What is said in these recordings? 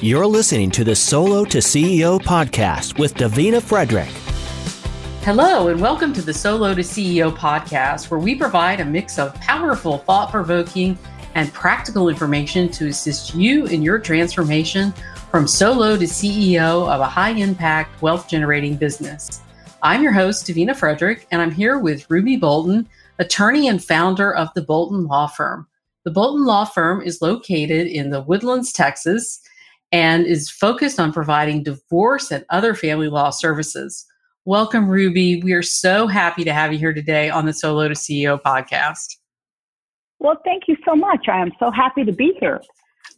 You're listening to the Solo to CEO podcast with Davina Frederick. Hello, and welcome to the Solo to CEO podcast, where we provide a mix of powerful, thought provoking, and practical information to assist you in your transformation from solo to CEO of a high impact, wealth generating business. I'm your host, Davina Frederick, and I'm here with Ruby Bolton, attorney and founder of the Bolton Law Firm. The Bolton Law Firm is located in the Woodlands, Texas, and is focused on providing divorce and other family law services. Welcome, Ruby. We are so happy to have you here today on the Solo to CEO podcast. Well, thank you so much. I am so happy to be here.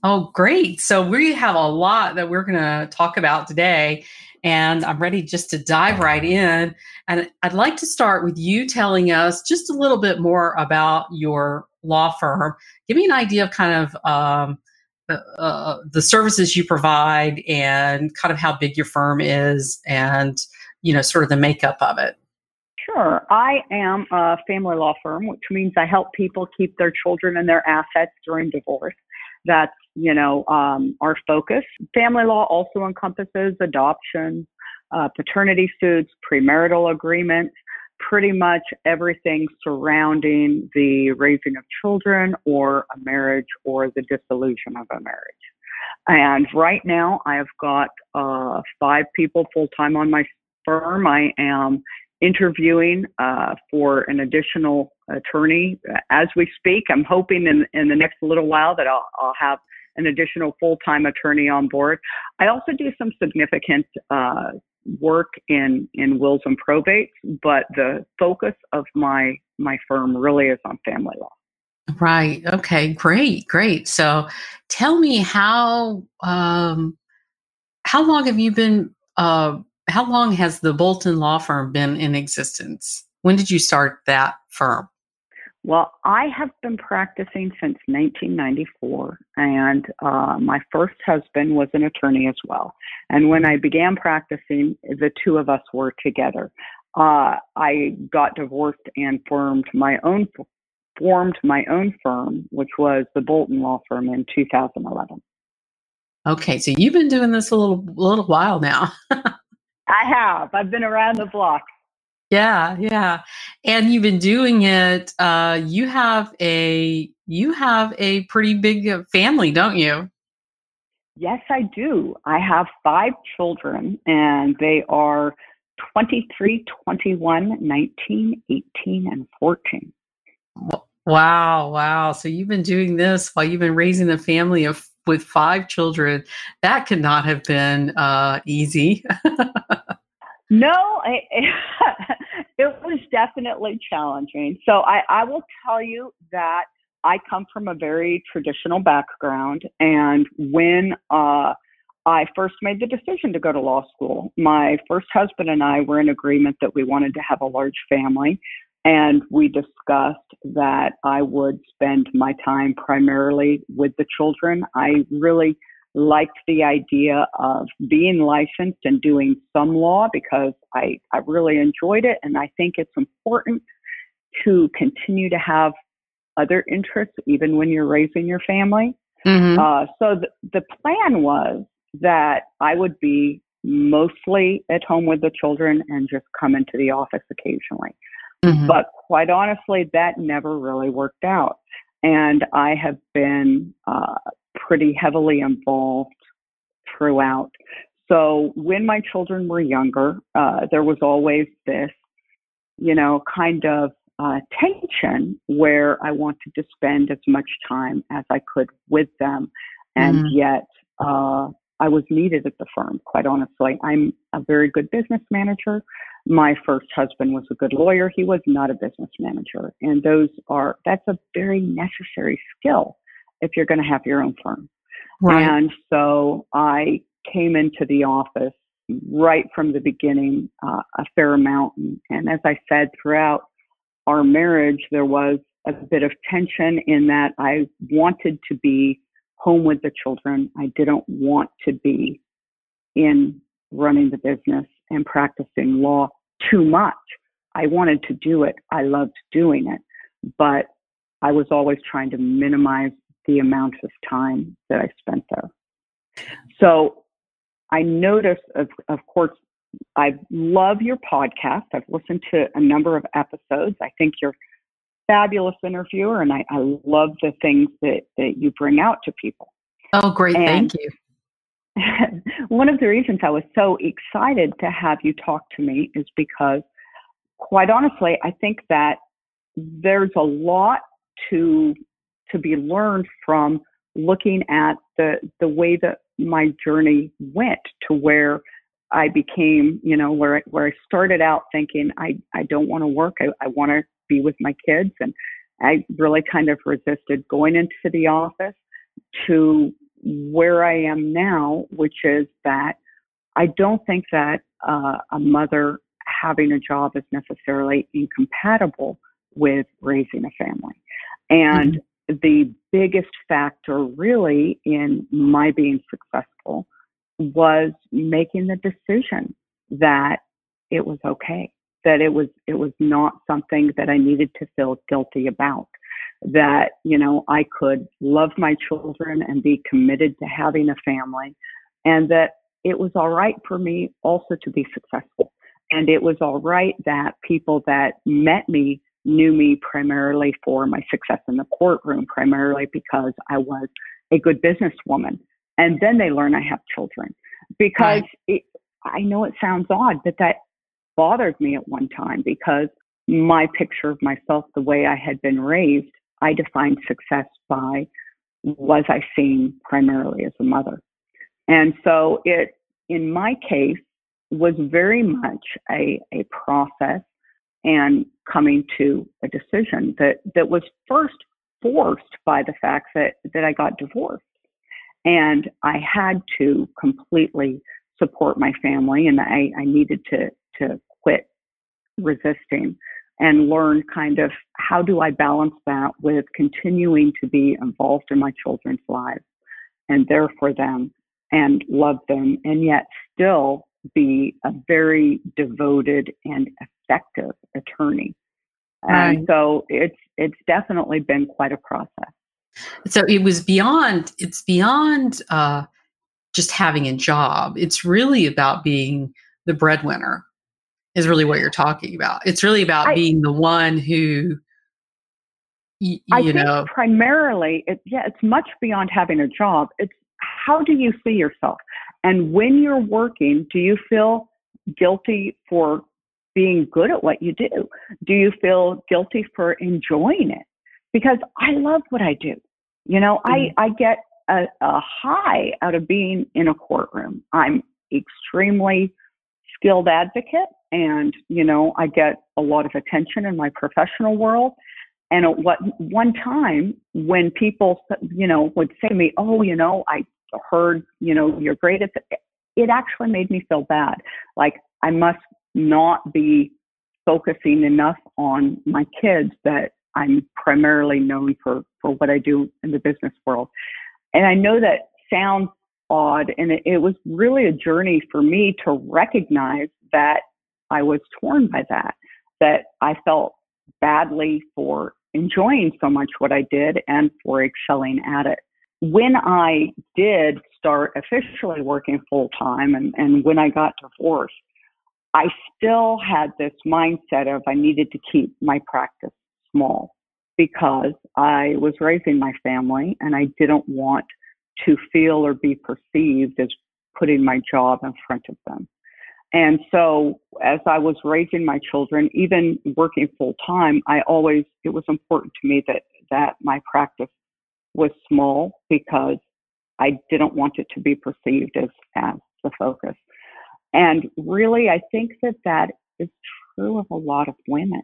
Oh, great. So, we have a lot that we're going to talk about today, and I'm ready just to dive right in. And I'd like to start with you telling us just a little bit more about your law firm. Give me an idea of kind of um, uh, the services you provide and kind of how big your firm is and, you know, sort of the makeup of it. Sure. I am a family law firm, which means I help people keep their children and their assets during divorce. That's, you know, um, our focus. Family law also encompasses adoption, uh, paternity suits, premarital agreements, pretty much everything surrounding the raising of children or a marriage or the dissolution of a marriage. And right now, I have got uh, five people full time on my firm. I am interviewing uh, for an additional attorney as we speak. I'm hoping in, in the next little while that I'll, I'll have an additional full time attorney on board. I also do some significant uh, work in in wills and probates, but the focus of my my firm really is on family law. Right. Okay. Great. Great. So, tell me how um, how long have you been? Uh, how long has the Bolton Law Firm been in existence? When did you start that firm? Well, I have been practicing since 1994, and uh, my first husband was an attorney as well. And when I began practicing, the two of us were together. Uh, I got divorced and formed my own formed my own firm, which was the Bolton Law Firm in 2011. Okay, so you've been doing this a little little while now. I have. I've been around the block. Yeah, yeah. And you've been doing it uh you have a you have a pretty big uh, family, don't you? Yes, I do. I have 5 children and they are 23, 21, 19, 18 and 14. Wow, wow. So you've been doing this while you've been raising a family of with 5 children. That could not have been uh easy. No, I, it was definitely challenging. So I, I will tell you that I come from a very traditional background, and when uh, I first made the decision to go to law school, my first husband and I were in agreement that we wanted to have a large family, and we discussed that I would spend my time primarily with the children. I really liked the idea of being licensed and doing some law because I, I really enjoyed it. And I think it's important to continue to have other interests even when you're raising your family. Mm-hmm. Uh, so the, the plan was that I would be mostly at home with the children and just come into the office occasionally. Mm-hmm. But quite honestly, that never really worked out. And I have been uh, pretty heavily involved throughout. So when my children were younger, uh, there was always this, you know, kind of uh, tension where I wanted to spend as much time as I could with them, and mm-hmm. yet uh, I was needed at the firm. Quite honestly, I'm a very good business manager. My first husband was a good lawyer. He was not a business manager, and those are that's a very necessary skill if you're going to have your own firm. Right. And so I came into the office right from the beginning uh, a fair amount. And, and as I said, throughout our marriage, there was a bit of tension in that I wanted to be home with the children. I didn't want to be in running the business and practicing law too much. I wanted to do it. I loved doing it, but I was always trying to minimize the amount of time that I spent there. So I noticed, of, of course, I love your podcast. I've listened to a number of episodes. I think you're a fabulous interviewer, and I, I love the things that, that you bring out to people. Oh, great. And Thank you. one of the reasons I was so excited to have you talk to me is because, quite honestly, I think that there's a lot to to be learned from looking at the the way that my journey went to where I became, you know, where where I started out thinking I I don't want to work. I, I want to be with my kids, and I really kind of resisted going into the office to where I am now, which is that I don't think that uh, a mother having a job is necessarily incompatible with raising a family. And mm-hmm. The biggest factor, really, in my being successful was making the decision that it was okay, that it was it was not something that I needed to feel guilty about that, you know, I could love my children and be committed to having a family and that it was all right for me also to be successful. And it was all right that people that met me knew me primarily for my success in the courtroom, primarily because I was a good businesswoman. And then they learn I have children. Because right. it, I know it sounds odd, but that bothered me at one time because my picture of myself, the way I had been raised, I defined success by was I seen primarily as a mother. And so it, in my case, was very much a, a process and coming to a decision that, that was first forced by the fact that, that I got divorced. And I had to completely support my family and I, I needed to, to quit resisting and learn kind of how do I balance that with continuing to be involved in my children's lives and there for them and love them and yet still be a very devoted and effective attorney. Right. And so it's it's definitely been quite a process. So it was beyond it's beyond uh, just having a job. It's really about being the breadwinner is really what you're talking about. It's really about I, being the one who, y- I you know, primarily, it, yeah, it's much beyond having a job. It's how do you see yourself, and when you're working, do you feel guilty for being good at what you do? Do you feel guilty for enjoying it? Because I love what I do. You know, mm-hmm. I I get a, a high out of being in a courtroom. I'm extremely skilled advocate and you know i get a lot of attention in my professional world and at what one time when people you know would say to me oh you know i heard you know you're great at the, it actually made me feel bad like i must not be focusing enough on my kids that i'm primarily known for for what i do in the business world and i know that sounds odd and it, it was really a journey for me to recognize that I was torn by that, that I felt badly for enjoying so much what I did and for excelling at it. When I did start officially working full time and, and when I got divorced, I still had this mindset of I needed to keep my practice small because I was raising my family and I didn't want to feel or be perceived as putting my job in front of them. And so as I was raising my children, even working full time, I always, it was important to me that, that my practice was small because I didn't want it to be perceived as, as the focus. And really, I think that that is true of a lot of women.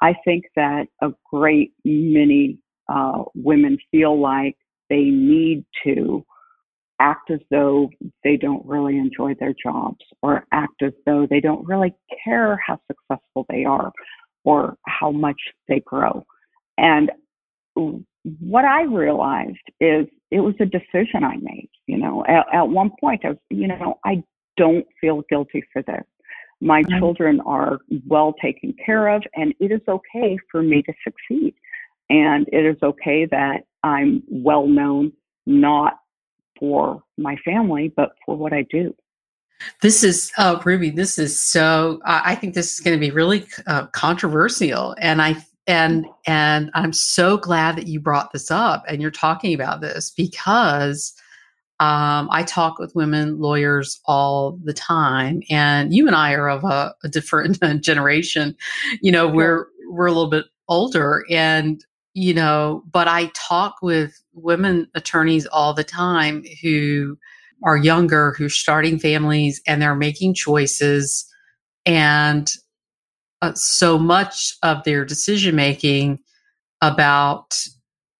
I think that a great many uh, women feel like they need to act as though they don't really enjoy their jobs or act as though they don't really care how successful they are or how much they grow. And what I realized is it was a decision I made. You know, at, at one point I was, you know, I don't feel guilty for this. My mm-hmm. children are well taken care of, and it is okay for me to succeed. And it is okay that I'm well known, not for my family, but for what I do. This is uh, Ruby. This is so. Uh, I think this is going to be really uh, controversial, and I and and I'm so glad that you brought this up and you're talking about this because um, I talk with women lawyers all the time, and you and I are of a, a different generation. You know, we're we're a little bit older, and you know, but I talk with women attorneys all the time who are younger, who're starting families, and they're making choices, and uh, so much of their decision making about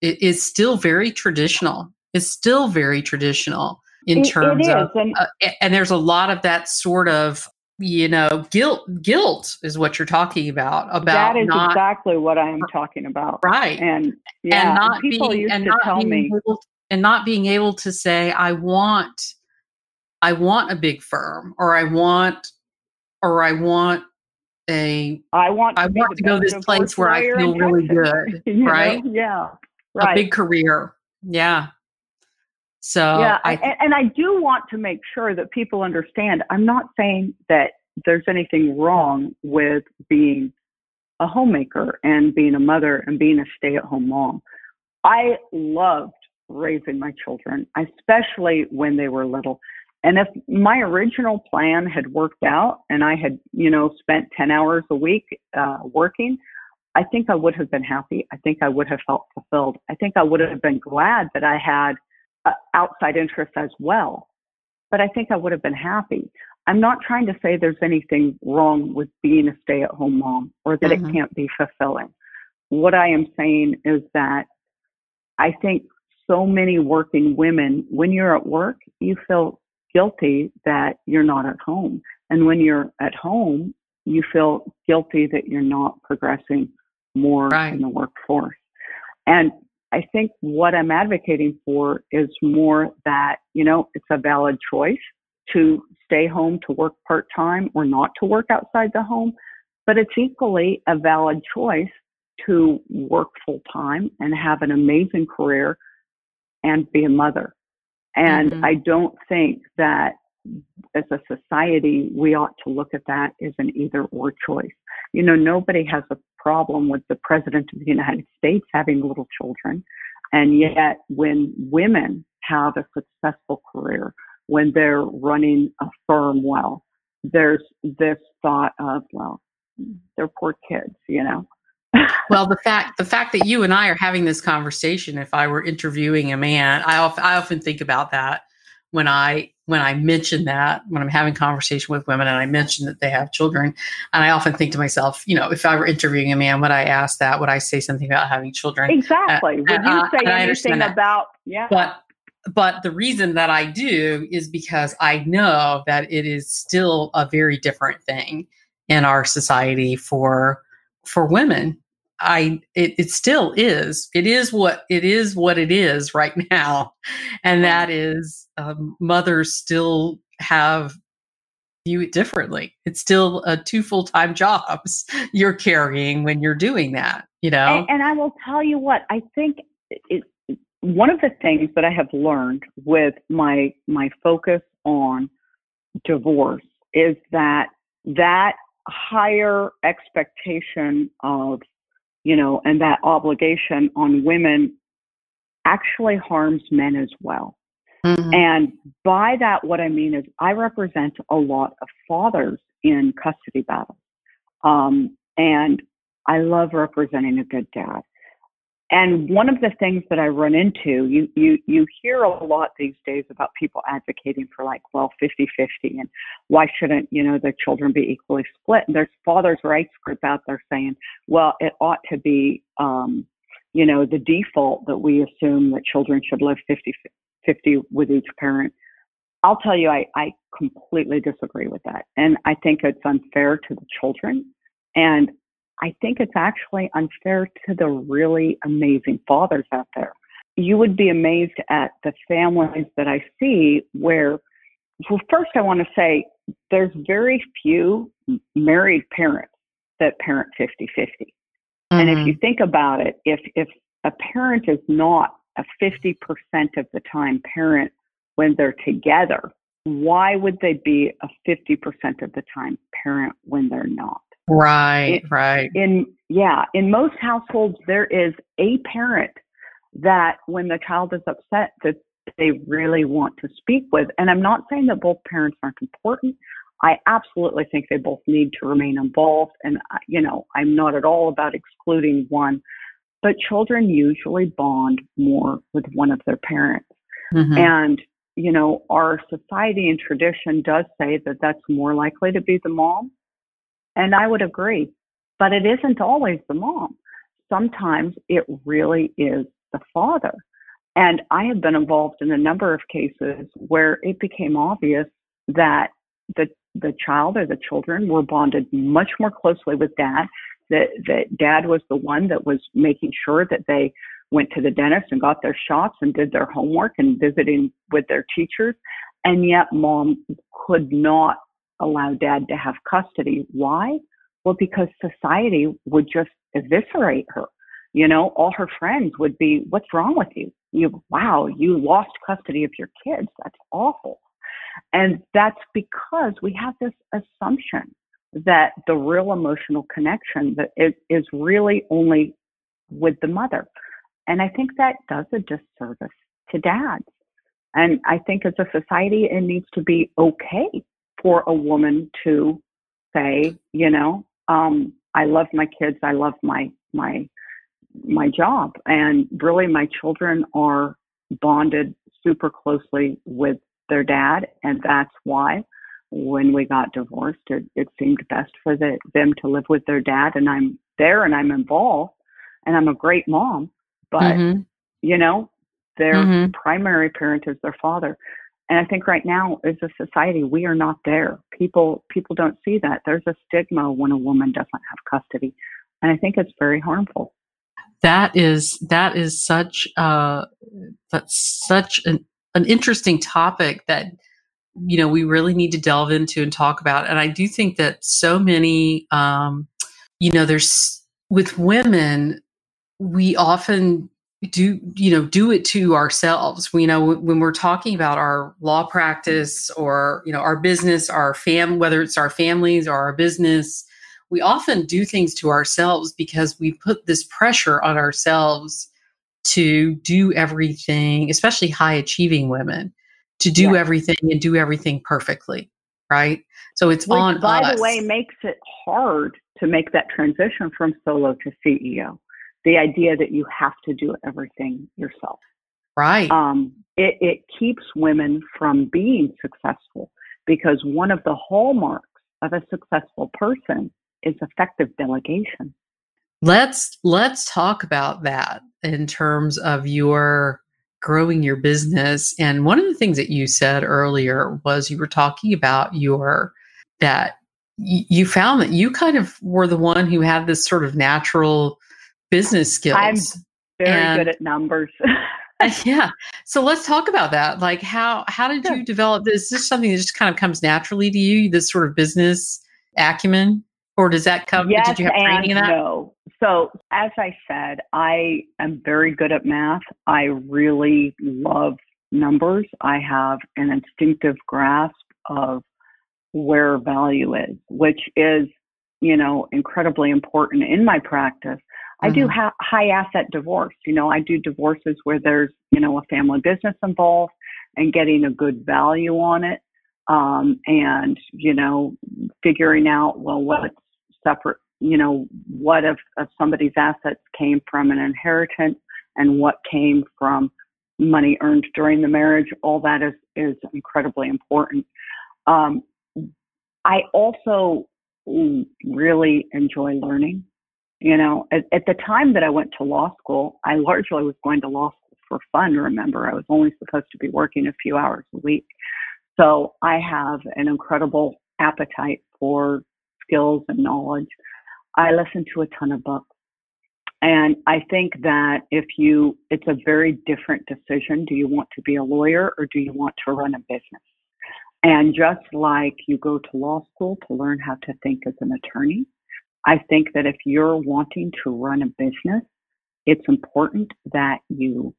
it is still very traditional. It's still very traditional in It- terms it of, and- uh, and there's a lot of that sort of you know guilt. Guilt is what you're talking about about that is not exactly what I am talking about. right And yeah, and not people being used and to not tell being me, able and not being able to say I want I want a big firm or I want or I want a I want to I want to go this place where I feel really good, right? Yeah. A big career. Yeah. So yeah, I and, and I do want to make sure that people understand. I'm not saying that there's anything wrong with being a homemaker and being a mother and being a stay-at-home mom. I loved raising my children, especially when they were little. And if my original plan had worked out and I had, you know, spent 10 hours a week uh, working, I think I would have been happy. I think I would have felt fulfilled. I think I would have been glad that I had uh, outside interests as well. But I think I would have been happy. I'm not trying to say there's anything wrong with being a stay at home mom or that Mhm. it can't be fulfilling. What I am saying is that I think so many working women, when you're at work, you feel guilty that you're not at home. And when you're at home, you feel guilty that you're not progressing more Right. in the workforce. And I think what I'm advocating for is more that, you know, it's a valid choice to stay home to work part time or not to work outside the home, but it's equally a valid choice to work full time and have an amazing career and be a mother. And Mhm. I don't think that as a society, we ought to look at that as an either or choice. You know, nobody has a problem with the president of the United States having little children. And yet, when women have a successful career, when they're running a firm well, there's this thought of, well, they're poor kids, you know? well the fact the fact that you and I are having this conversation if I were interviewing a man I often I often think about that when I when I mention that when I'm having conversation with women and I mention that they have children and I often think to myself you know if I were interviewing a man would I ask that would I say something about having children Exactly. Uh, would you uh, I- say anything about, yeah? but but the reason that I do is because I know that it is still a very different thing in our society for for women. I it, it still is. It is what it is what it is right now, and that is um, mothers still have view it differently. It's still a two full time jobs you're carrying when you're doing that. You know, And, and I will tell you what I think. It, one of the things that I have learned with my my focus on divorce is that that higher expectation of you know and that obligation on women actually harms men as well. Mhm. And by that, what I mean is I represent a lot of fathers in custody battles. Um, and I love representing a good dad. And one of the things that I run into, you, you, you hear a lot these days about people advocating for like, well, 50 50 and why shouldn't, you know, the children be equally split? And there's fathers' rights group out there saying, well, it ought to be, um, you know, the default that we assume that children should live 50 50 with each parent. I'll tell you, I, I completely disagree with that. And I think it's unfair to the children. And I think it's actually unfair to the really amazing fathers out there. You would be amazed at the families that I see where, well, first, I want to say there's very few married parents that parent 50 50. And if you mm-hmm. think about it, if if a parent is not a 50% of the time parent when they're together, why would they be a 50% of the time parent when they're not? Right, in, right. In yeah, in most households there is a parent that when the child is upset that they really want to speak with. And I'm not saying that both parents aren't important. I absolutely think they both need to remain involved. And, uh, you know, I'm not at all about excluding one, but children usually bond more with one of their parents. Mm-hmm. And, you know, our society and tradition does say that that's more likely to be the mom. And I would agree, but it isn't always the mom. Sometimes it really is the father. And I have been involved in a number of cases where it became obvious that the the child or the children were bonded much more closely with dad. That that dad was the one that was making sure that they went to the dentist and got their shots and did their homework and visiting with their teachers. And yet mom could not allow dad to have custody. Why? Well, because society would just eviscerate her. You know, all her friends would be, What's wrong with you? You, wow, you lost custody of your kids. That's awful. And that's because we have this assumption that the real emotional connection that is, really only with the mother. And I think that does a disservice to dads. And I think as a society, it needs to be okay for a woman to say, you know, um, I love my kids, I love my my my job. And really, my children are bonded super closely with their dad. And that's why when we got divorced, it, it seemed best for the, them to live with their dad. And I'm there and I'm involved and I'm a great mom. But, mm-hmm. you know, their mm-hmm. primary parent is their father. And I think right now, as a society, we are not there. People people don't see that. There's a stigma when a woman doesn't have custody, and I think it's very harmful that is that is such uh that's such an, an interesting topic that you know we really need to delve into and talk about and i do think that so many um you know there's with women we often do you know do it to ourselves we, you know when we're talking about our law practice or you know our business our fam whether it's our families or our business we often do things to ourselves because we put this pressure on ourselves to do everything, especially high achieving women, to do yeah. everything and do everything perfectly, right? So it's Which, on by us. the way, makes it hard to make that transition from solo to CEO. The idea that you have to do everything yourself. Right. Um, it, it keeps women from being successful because one of the hallmarks of a successful person is effective delegation. Let's let's talk about that in terms of your growing your business. And one of the things that you said earlier was you were talking about your that you found that you kind of were the one who had this sort of natural business skills. I'm very and, good at numbers. Uh, yeah. So let's talk about that. Like how how did sure. you develop this? Is this something that just kind of comes naturally to you, this sort of business acumen? Or does that come? Yes did you have training in that? No. So as I said, I am very good at math. I really love numbers. I have an instinctive grasp of where value is, which is, you know, incredibly important in my practice. I do mm-hmm. ha- high asset divorce. You know, I do divorces where there's, you know, a family business involved and getting a good value on it. Um, and, you know, figuring out, well, what's separate, you know, what if, if somebody's assets came from an inheritance and what came from money earned during the marriage, all that is, is incredibly important. Um, I also really enjoy learning. You know, at, at the time that I went to law school, I largely was going to law school for fun. Remember, I was only supposed to be working a few hours a week. So I have an incredible appetite for skills and knowledge. I listen to a ton of books. And I think that if you, it's a very different decision. Do you want to be a lawyer or do you want to run a business? And just like you go to law school to learn how to think as an attorney, I think that if you're wanting to run a business, it's important that you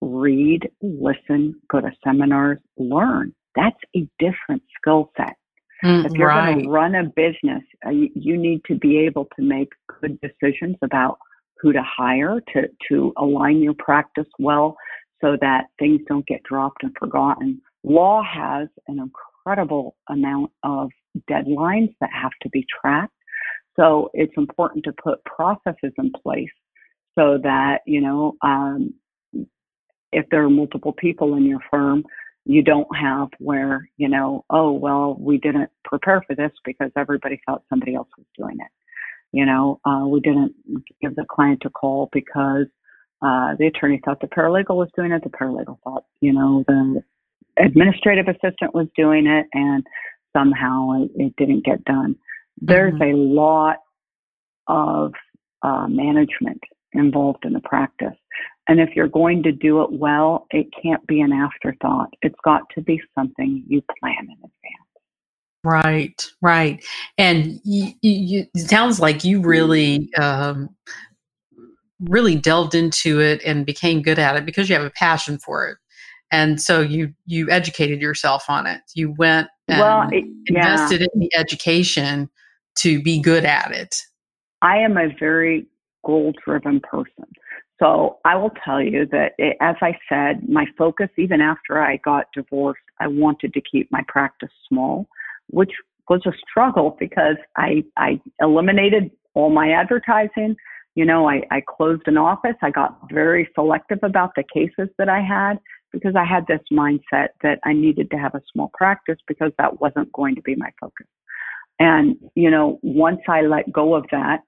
read, listen, go to seminars, learn. That's a different skill set. Mm, if you're right. going to run a business, uh, you, you need to be able to make good decisions about who to hire to, to align your practice well so that things don't get dropped and forgotten. Law has an incredible amount of deadlines that have to be tracked. So it's important to put processes in place so that, you know, um, if there are multiple people in your firm, you don't have where, you know, oh, well, we didn't prepare for this because everybody thought somebody else was doing it. You know, uh, we didn't give the client a call because uh, the attorney thought the paralegal was doing it. The paralegal thought, you know, the administrative assistant was doing it, and somehow it, it didn't get done. There's Mhm. a lot of uh, management involved in the practice. And if you're going to do it well, it can't be an afterthought. It's got to be something you plan in advance. Right, right. And you, you, it sounds like you really, um, really delved into it and became good at it because you have a passion for it. And so you you educated yourself on it. You went and well, it, yeah, invested in the education to be good at it. I am a very goal driven person. So I will tell you that, it, as I said, my focus, even after I got divorced, I wanted to keep my practice small, which was a struggle because I, I eliminated all my advertising. You know, I, I closed an office. I got very selective about the cases that I had because I had this mindset that I needed to have a small practice because that wasn't going to be my focus. And, you know, once I let go of that,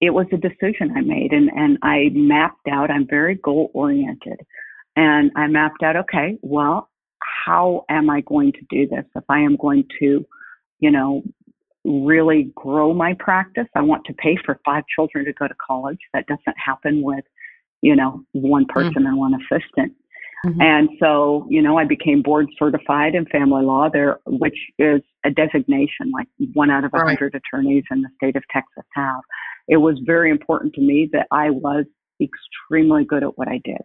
it was a decision I made and, and I mapped out, I'm very goal oriented. And I mapped out, okay, well, how am I going to do this? If I am going to, you know, really grow my practice, I want to pay for five children to go to college. That doesn't happen with, you know, one mm. person and one assistant. Mhm. And so, you know, I became board certified in family law there, which is a designation like one out of a Right. hundred attorneys in the state of Texas have. It was very important to me that I was extremely good at what I did.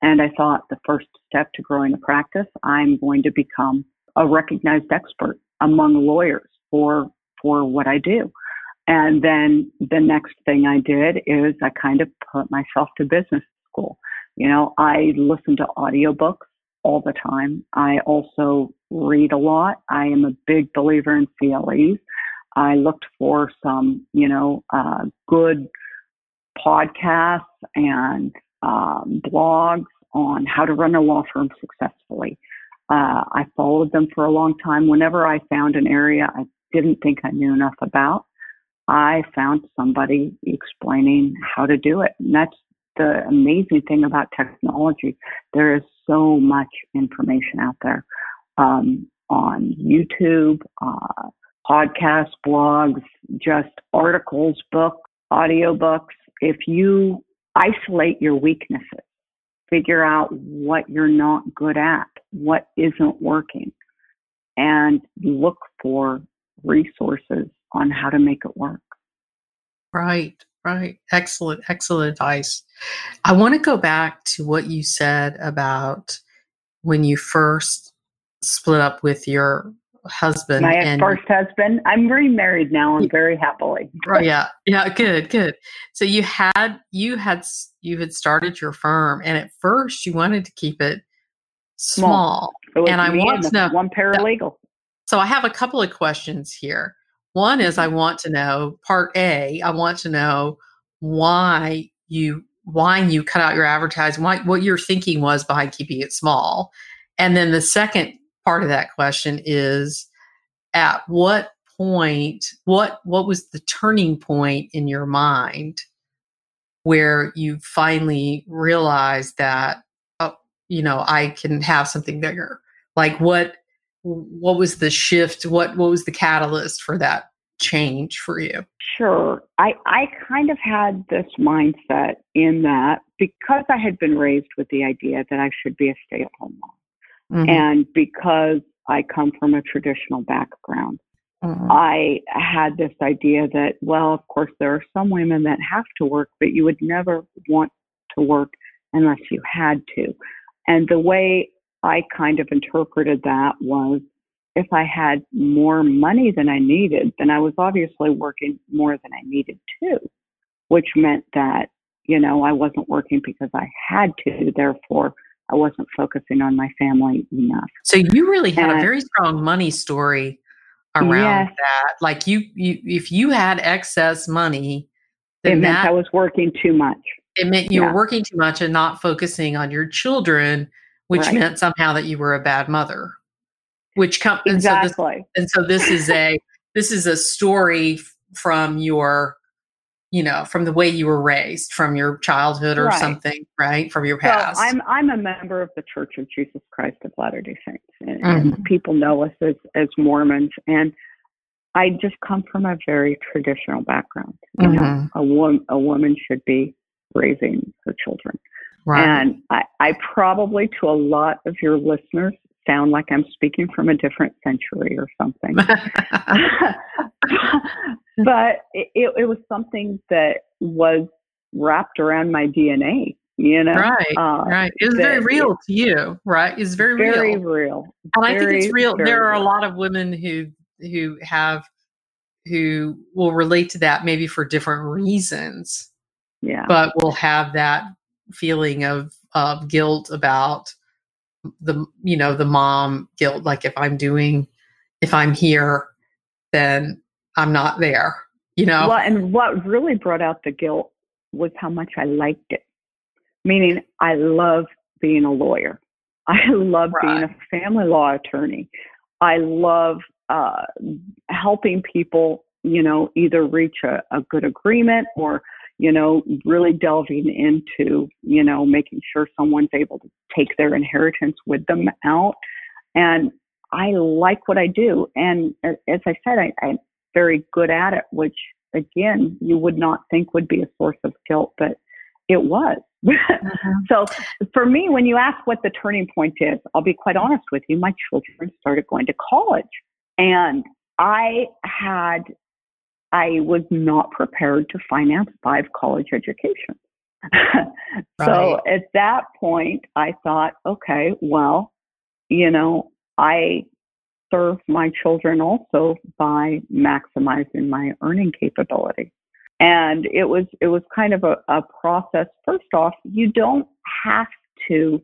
And I thought the first step to growing a practice, I'm going to become a recognized expert among lawyers for for what I do. And then the next thing I did is I kind of put myself to business school. You know, I listen to audiobooks all the time. I also read a lot. I am a big believer in CLEs. I looked for some, you know, uh, good podcasts and um, blogs on how to run a law firm successfully. Uh, I followed them for a long time. Whenever I found an area I didn't think I knew enough about, I found somebody explaining how to do it. And that's the amazing thing about technology. There is so much information out there um, on YouTube, uh, podcasts, blogs, just articles, books, audiobooks. If you isolate your weaknesses, figure out what you're not good at, what isn't working, and look for resources on how to make it work. Right, right. Excellent, excellent advice. I want to go back to what you said about when you first split up with your husband. My and first husband, I'm remarried now and very happily. Right. yeah, yeah, good, good. So you had you had you had started your firm, and at first you wanted to keep it small. Small. It was And I want to know- one paralegal. So I have a couple of questions here. One is I mm-hmm. want to know part A, I want to know why you why you cut out your advertising, why what your thinking was behind keeping it small. And then the second part of that question is at what point what what was the turning point in your mind where you finally realized that oh, you know, I can have something bigger. Like what what was the shift what what was the catalyst for that change for you Sure. I, I kind of had this mindset in that because I had been raised with the idea that I should be a stay at home mom, Mhm. and because I come from a traditional background, Mhm. I had this idea that, well, of course, there are some women that have to work, but you would never want to work unless you had to. And the way I kind of interpreted that was if I had more money than I needed, then I was obviously working more than I needed to, which meant that, you know, I wasn't working because I had to. Therefore, I wasn't focusing on my family enough. So you really had and, a very strong money story around yes. that. Like you, you, if you had excess money, it meant that, I was working too much. It meant you yeah. were working too much and not focusing on your children, which right. meant somehow that you were a bad mother. Which comes exactly, and so, this, and so this is a this is a story from your you know, from the way you were raised, from your childhood or right. something, right? From your past. So I'm I'm a member of the Church of Jesus Christ of Latter Day Saints, and, mm-hmm. and, people know us as as Mormons, and I just come from a very traditional background. You mm-hmm. know, a woman a woman should be raising her children, right. and I, I probably to a lot of your listeners sound like I'm speaking from a different century or something. but it, it, was something that was wrapped around my DNA. You know, right, uh, right. It was very real to you, right? It's very, very real. Very real. And very, I think it's real. There are a lot of women who who have who will relate to that maybe for different reasons. Yeah. But will have that feeling of of guilt about the you know the mom guilt like if i'm doing if i'm here then i'm not there you know? Well and what really brought out the guilt was how much i liked it. Meaning i love being a lawyer. I love right. being a family law attorney. I love uh, helping people you know either reach a, a good agreement or you know, really delving into, you know, making sure someone's able to take their inheritance with them out. And I like what I do. And as I said, I, I'm very good at it, which again, you would not think would be a source of guilt, but it was. Mm-hmm. so for me, when you ask what the turning point is, I'll be quite honest with you, my children started going to college. And I had I was not prepared to finance five college educations. so at that point, I thought, okay, well, you know, I serve my children also by maximizing my earning capability. And it was it was kind of a, a process. First off, you don't have to.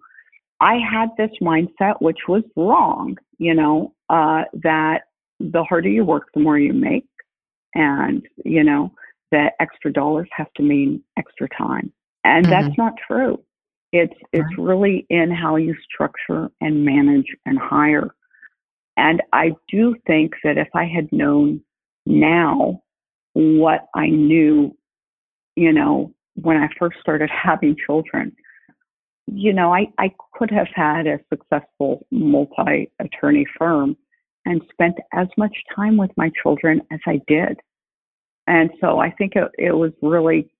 I had this mindset, which was wrong, you know, uh, that the harder you work, the more you make and you know that extra dollars have to mean extra time and mm-hmm. that's not true it's it's right. really in how you structure and manage and hire and i do think that if i had known now what i knew you know when i first started having children you know i i could have had a successful multi attorney firm and spent as much time with my children as I did. And so I think it, it was really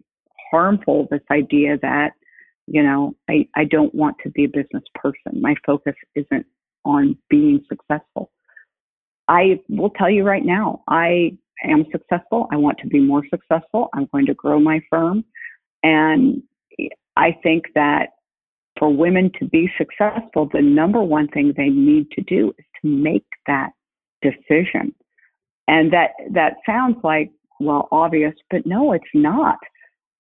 harmful, this idea that, you know, I, I don't want to be a business person. My focus isn't on being successful. I will tell you right now, I am successful. I want to be more successful. I'm going to grow my firm. And I think that for women to be successful, the number one thing they need to do is to make that decision. And that that sounds like well obvious, but no, it's not.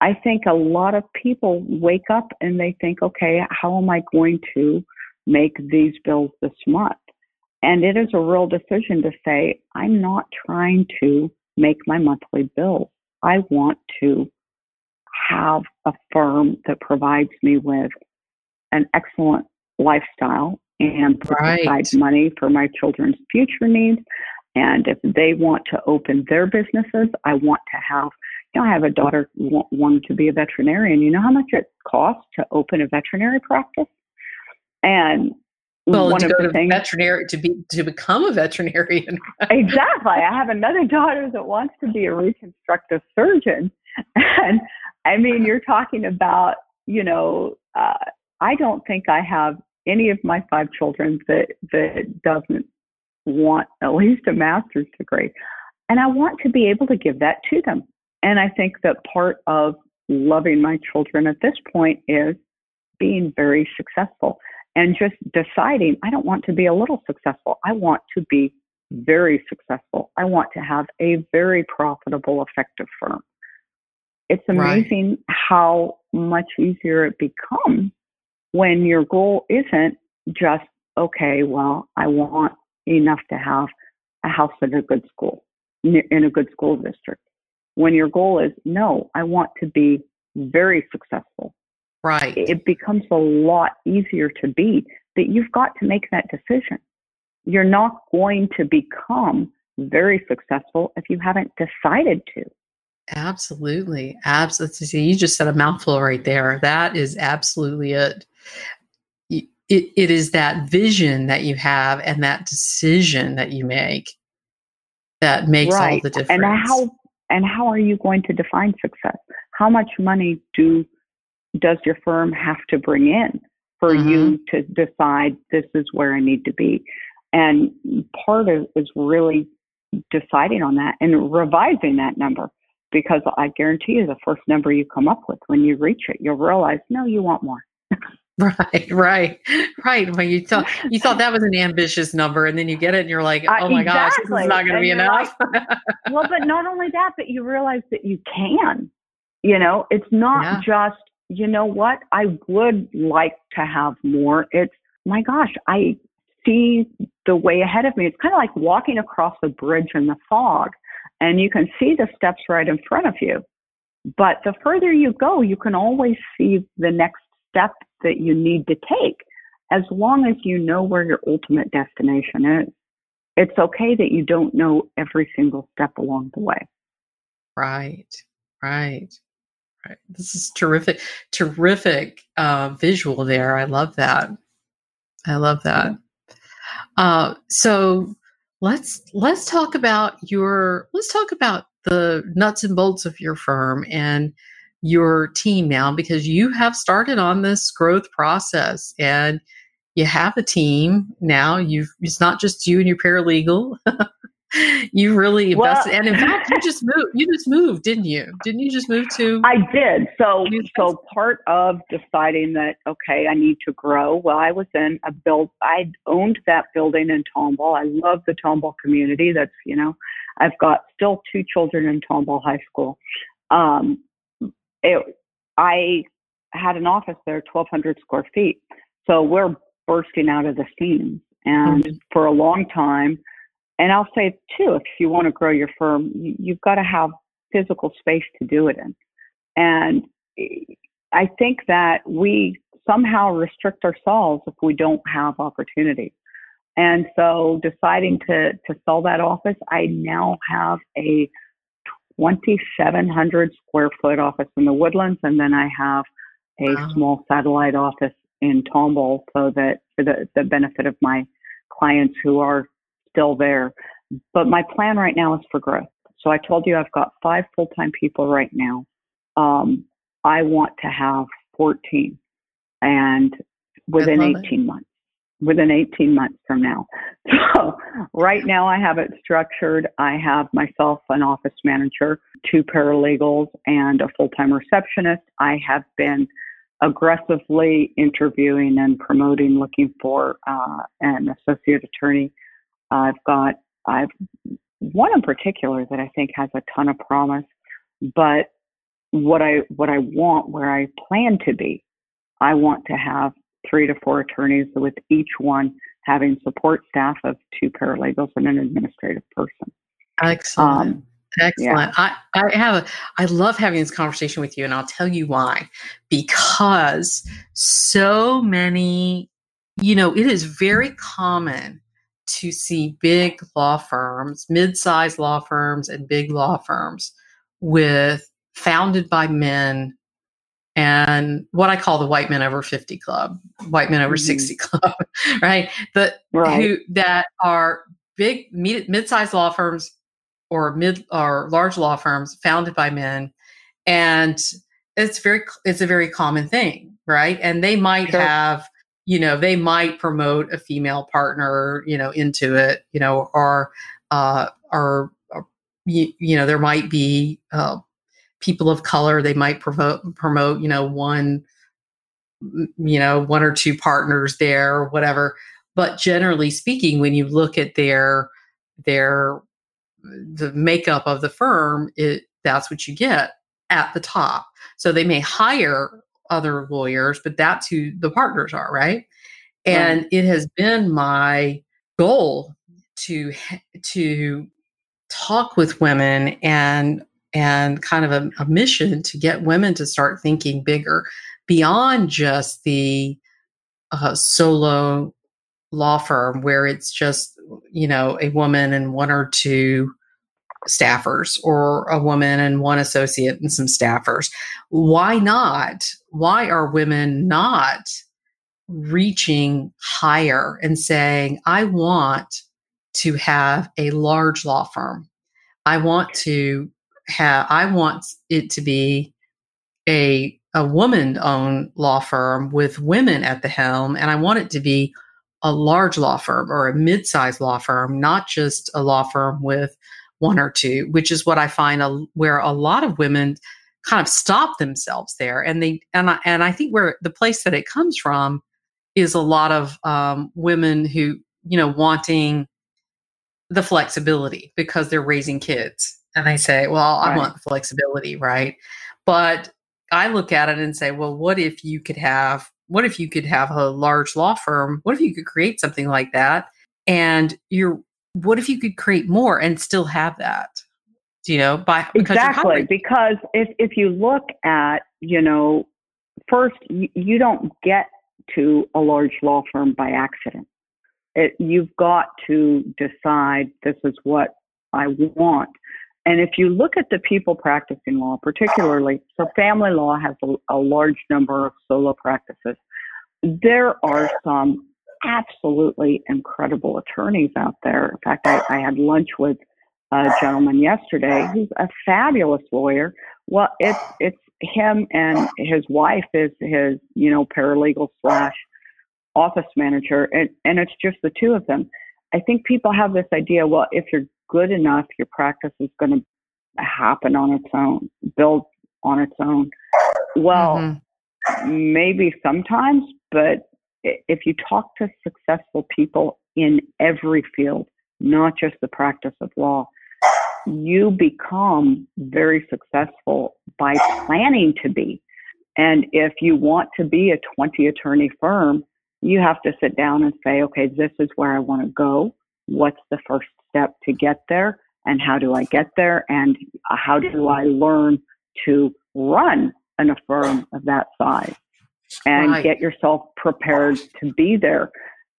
I think a lot of people wake up and they think, okay, how am I going to make these bills this month? And it is a real decision to say, I'm not trying to make my monthly bills. I want to have a firm that provides me with an excellent lifestyle and provide right. money for my children's future needs. And if they want to open their businesses, I want to have, you know, I have a daughter wanting to be a veterinarian. You know how much it costs to open a veterinary practice? And well, one to of the things, veterinary to be to become a veterinarian. exactly. I have another daughter that wants to be a reconstructive surgeon, and I mean, you're talking about, you know, uh, I don't think I have any of my five children that that doesn't want at least a master's degree. And I want to be able to give that to them. And I think that part of loving my children at this point is being very successful. and just deciding, I don't want to be a little successful. I want to be very successful. I want to have a very profitable, effective firm. It's amazing right. how much easier it becomes when your goal isn't just, okay, well, I want enough to have a house in a good school, in a good school district. When your goal is, no, I want to be very successful. Right. It becomes a lot easier to be, but you've got to make that decision. You're not going to become very successful if you haven't decided to. Absolutely. Absolutely. You just said a mouthful right there. That is absolutely it. It, it is that vision that you have and that decision that you make that makes right. all the difference. And how and how are you going to define success? How much money do does your firm have to bring in for mm-hmm. you to decide this is where I need to be? And part of is really deciding on that and revising that number because I guarantee you the first number you come up with when you reach it, you'll realize, no, you want more. right, right, right. When you thought you thought that was an ambitious number, and then you get it, and you're like, uh, oh my exactly. gosh, this is not going to be enough. Like, well, but not only that, but you realize that you can. You know, it's not yeah. just, you know what, I would like to have more. It's, my gosh, I see the way ahead of me. It's kind of like walking across a bridge in the fog and you can see the steps right in front of you. But the further you go, you can always see the next step that you need to take as long as you know where your ultimate destination is. It's okay that you don't know every single step along the way. Right, right, right. This is terrific, terrific uh, visual there. I love that. I love that. Uh, so let's let's talk about your let's talk about the nuts and bolts of your firm and your team now because you have started on this growth process and you have a team now. You've it's not just you and your paralegal. You really invested well, and in fact you just moved you just moved didn't you? Didn't you just move to i did. So so part of deciding that okay i need to grow well i was in a build i owned that building in tomball. I love the tomball community. That's you know i've got still two children in tomball high school. Um it i had an office there 1200 square feet so we're bursting out of the seams and mm-hmm. for a long time and I'll say too, if you want to grow your firm, you've got to have physical space to do it in. And I think that we somehow restrict ourselves if we don't have opportunity. And so deciding to, to sell that office, I now have a 2,700 square foot office in the woodlands. And then I have a wow. small satellite office in Tomball so that for the, the benefit of my clients who are still there. But my plan right now is for growth. So I told you I've got five full time people right now. Um, I want to have 14 and within 18 it. months. Within 18 months from now. So right now I have it structured. I have myself an office manager, two paralegals, and a full time receptionist. I have been aggressively interviewing and promoting, looking for uh, an associate attorney I've got I've one in particular that I think has a ton of promise, but what I what I want where I plan to be, I want to have three to four attorneys with each one having support staff of two paralegals and an administrative person. Excellent. Um, Excellent. Yeah. I, I have a, I love having this conversation with you, and I'll tell you why. Because so many, you know, it is very common to see big law firms, mid-sized law firms and big law firms with founded by men and what I call the white men over 50 club, white men over mm-hmm. 60 club, right? But right. who that are big mid-sized law firms or mid or large law firms founded by men and it's very it's a very common thing, right? And they might sure. have you know they might promote a female partner you know into it you know or uh or, or you, you, know there might be uh people of color they might promote promote you know one you know, one or two partners there or whatever. But generally speaking, when you look at their their the makeup of the firm, it that's what you get at the top. So they may hire other lawyers, but that's who the partners are, right? And right. it has been my goal to to talk with women and and kind of a, a mission to get women to start thinking bigger beyond just the uh, solo law firm where it's just you know a woman and one or two staffers or a woman and one associate and some staffers. Why not? Why are women not reaching higher and saying i want to have a large law firm. I want to have i want it to be a a woman owned law firm with women at the helm and i want it to be a large law firm or a mid-sized law firm, not just a law firm with one or two, which is what I find a, where a lot of women kind of stop themselves there. And they and I, and I think where the place that it comes from is a lot of um, women who you know wanting the flexibility because they're raising kids, and they say, "Well, right. I want flexibility, right?" But I look at it and say, "Well, what if you could have what if you could have a large law firm? What if you could create something like that? And you're, what if you could create more and still have that? You know, by because exactly because if if you look at you know, first you, you don't get to a large law firm by accident. It, you've got to decide this is what I want. And if you look at the people practicing law, particularly, so family law has a, a large number of solo practices. There are some absolutely incredible attorneys out there. In fact, I, I had lunch with a gentleman yesterday who's a fabulous lawyer. Well, it's it's him and his wife is his you know paralegal slash office manager, and and it's just the two of them. I think people have this idea. Well, if you're good enough, your practice is going to happen on its own, build on its own. Well, mm-hmm. maybe sometimes, but if you talk to successful people in every field, not just the practice of law, you become very successful by planning to be. And if you want to be a 20 attorney firm, you have to sit down and say, okay, this is where I want to go. What's the first step to get there? And how do I get there? And how do I learn to run an a firm of that size and right. get yourself prepared to be there?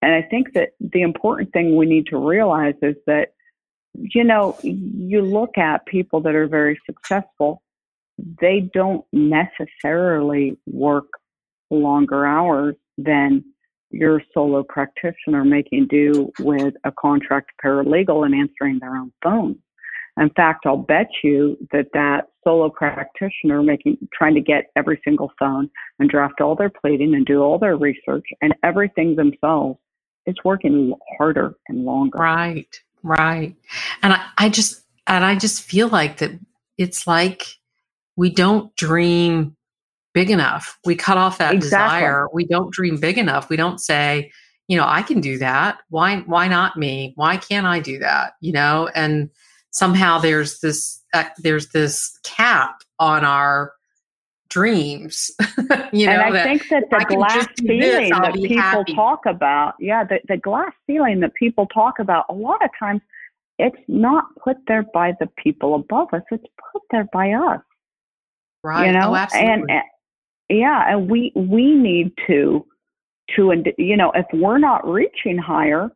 And I think that the important thing we need to realize is that, you know, you look at people that are very successful, they don't necessarily work longer hours than your solo practitioner making do with a contract paralegal and answering their own phone. In fact, I'll bet you that that solo practitioner making trying to get every single phone and draft all their pleading and do all their research and everything themselves is working harder and longer. Right, right. And I, I just and I just feel like that it's like we don't dream big enough. We cut off that exactly. desire. We don't dream big enough. We don't say, you know, I can do that. Why why not me? Why can't I do that? You know, and somehow there's this uh, there's this cap on our dreams. you know, and I think that the glass ceiling that people happy. talk about, yeah, the, the glass ceiling that people talk about, a lot of times it's not put there by the people above us, it's put there by us. Right. You know, oh, and, and yeah, and we we need to to and you know if we're not reaching higher,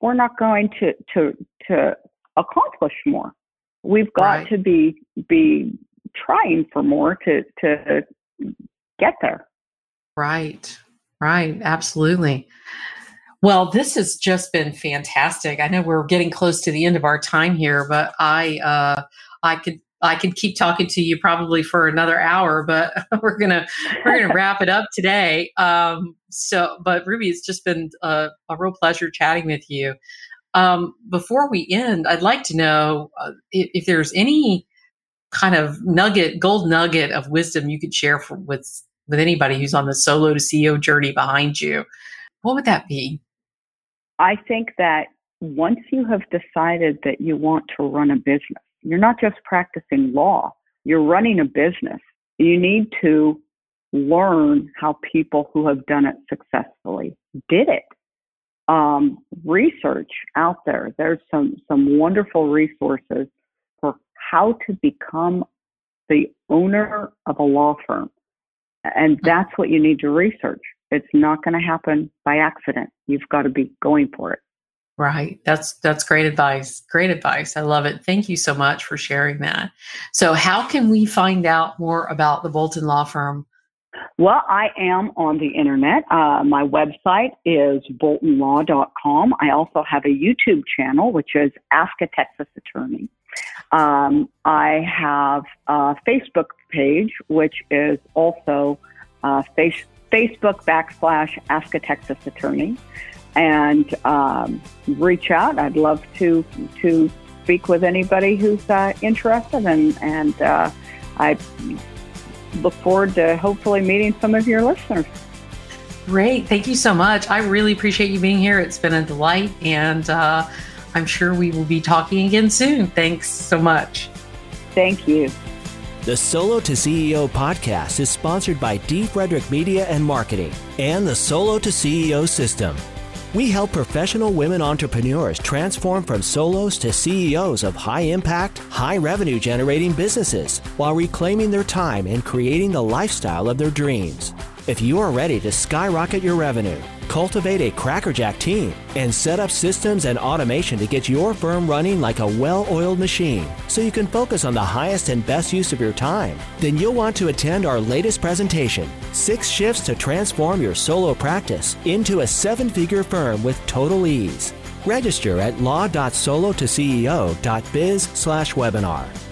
we're not going to to to accomplish more. We've got right. to be be trying for more to to get there. Right. Right. Absolutely. Well, this has just been fantastic. I know we're getting close to the end of our time here, but I uh, I could I could keep talking to you probably for another hour, but we're gonna we're gonna wrap it up today. Um, so, but Ruby, it's just been a, a real pleasure chatting with you. Um, before we end, I'd like to know uh, if, if, there's any kind of nugget, gold nugget of wisdom you could share for, with with anybody who's on the solo to CEO journey behind you, what would that be? I think that once you have decided that you want to run a business, you're not just practicing law, you're running a business. You need to learn how people who have done it successfully did it. Um, research out there. There's some some wonderful resources for how to become the owner of a law firm, and that's what you need to research. It's not going to happen by accident. You've got to be going for it. Right. That's that's great advice. Great advice. I love it. Thank you so much for sharing that. So, how can we find out more about the Bolton Law Firm? Well, I am on the internet. Uh, my website is boltonlaw.com. I also have a YouTube channel, which is Ask a Texas Attorney. Um, I have a Facebook page, which is also uh, face, Facebook backslash Ask a Texas Attorney and um, reach out. I'd love to to speak with anybody who's uh, interested, and and uh, I look forward to hopefully meeting some of your listeners. Great, thank you so much. I really appreciate you being here. It's been a delight, and uh, I'm sure we will be talking again soon. Thanks so much. Thank you. The Solo to CEO podcast is sponsored by D. Frederick Media and Marketing and the Solo to CEO system. We help professional women entrepreneurs transform from solos to CEOs of high impact, high revenue generating businesses while reclaiming their time and creating the lifestyle of their dreams. If you are ready to skyrocket your revenue, cultivate a crackerjack team, and set up systems and automation to get your firm running like a well oiled machine so you can focus on the highest and best use of your time, then you'll want to attend our latest presentation Six Shifts to Transform Your Solo Practice into a Seven Figure Firm with Total Ease. Register at law.solotoceo.biz slash webinar.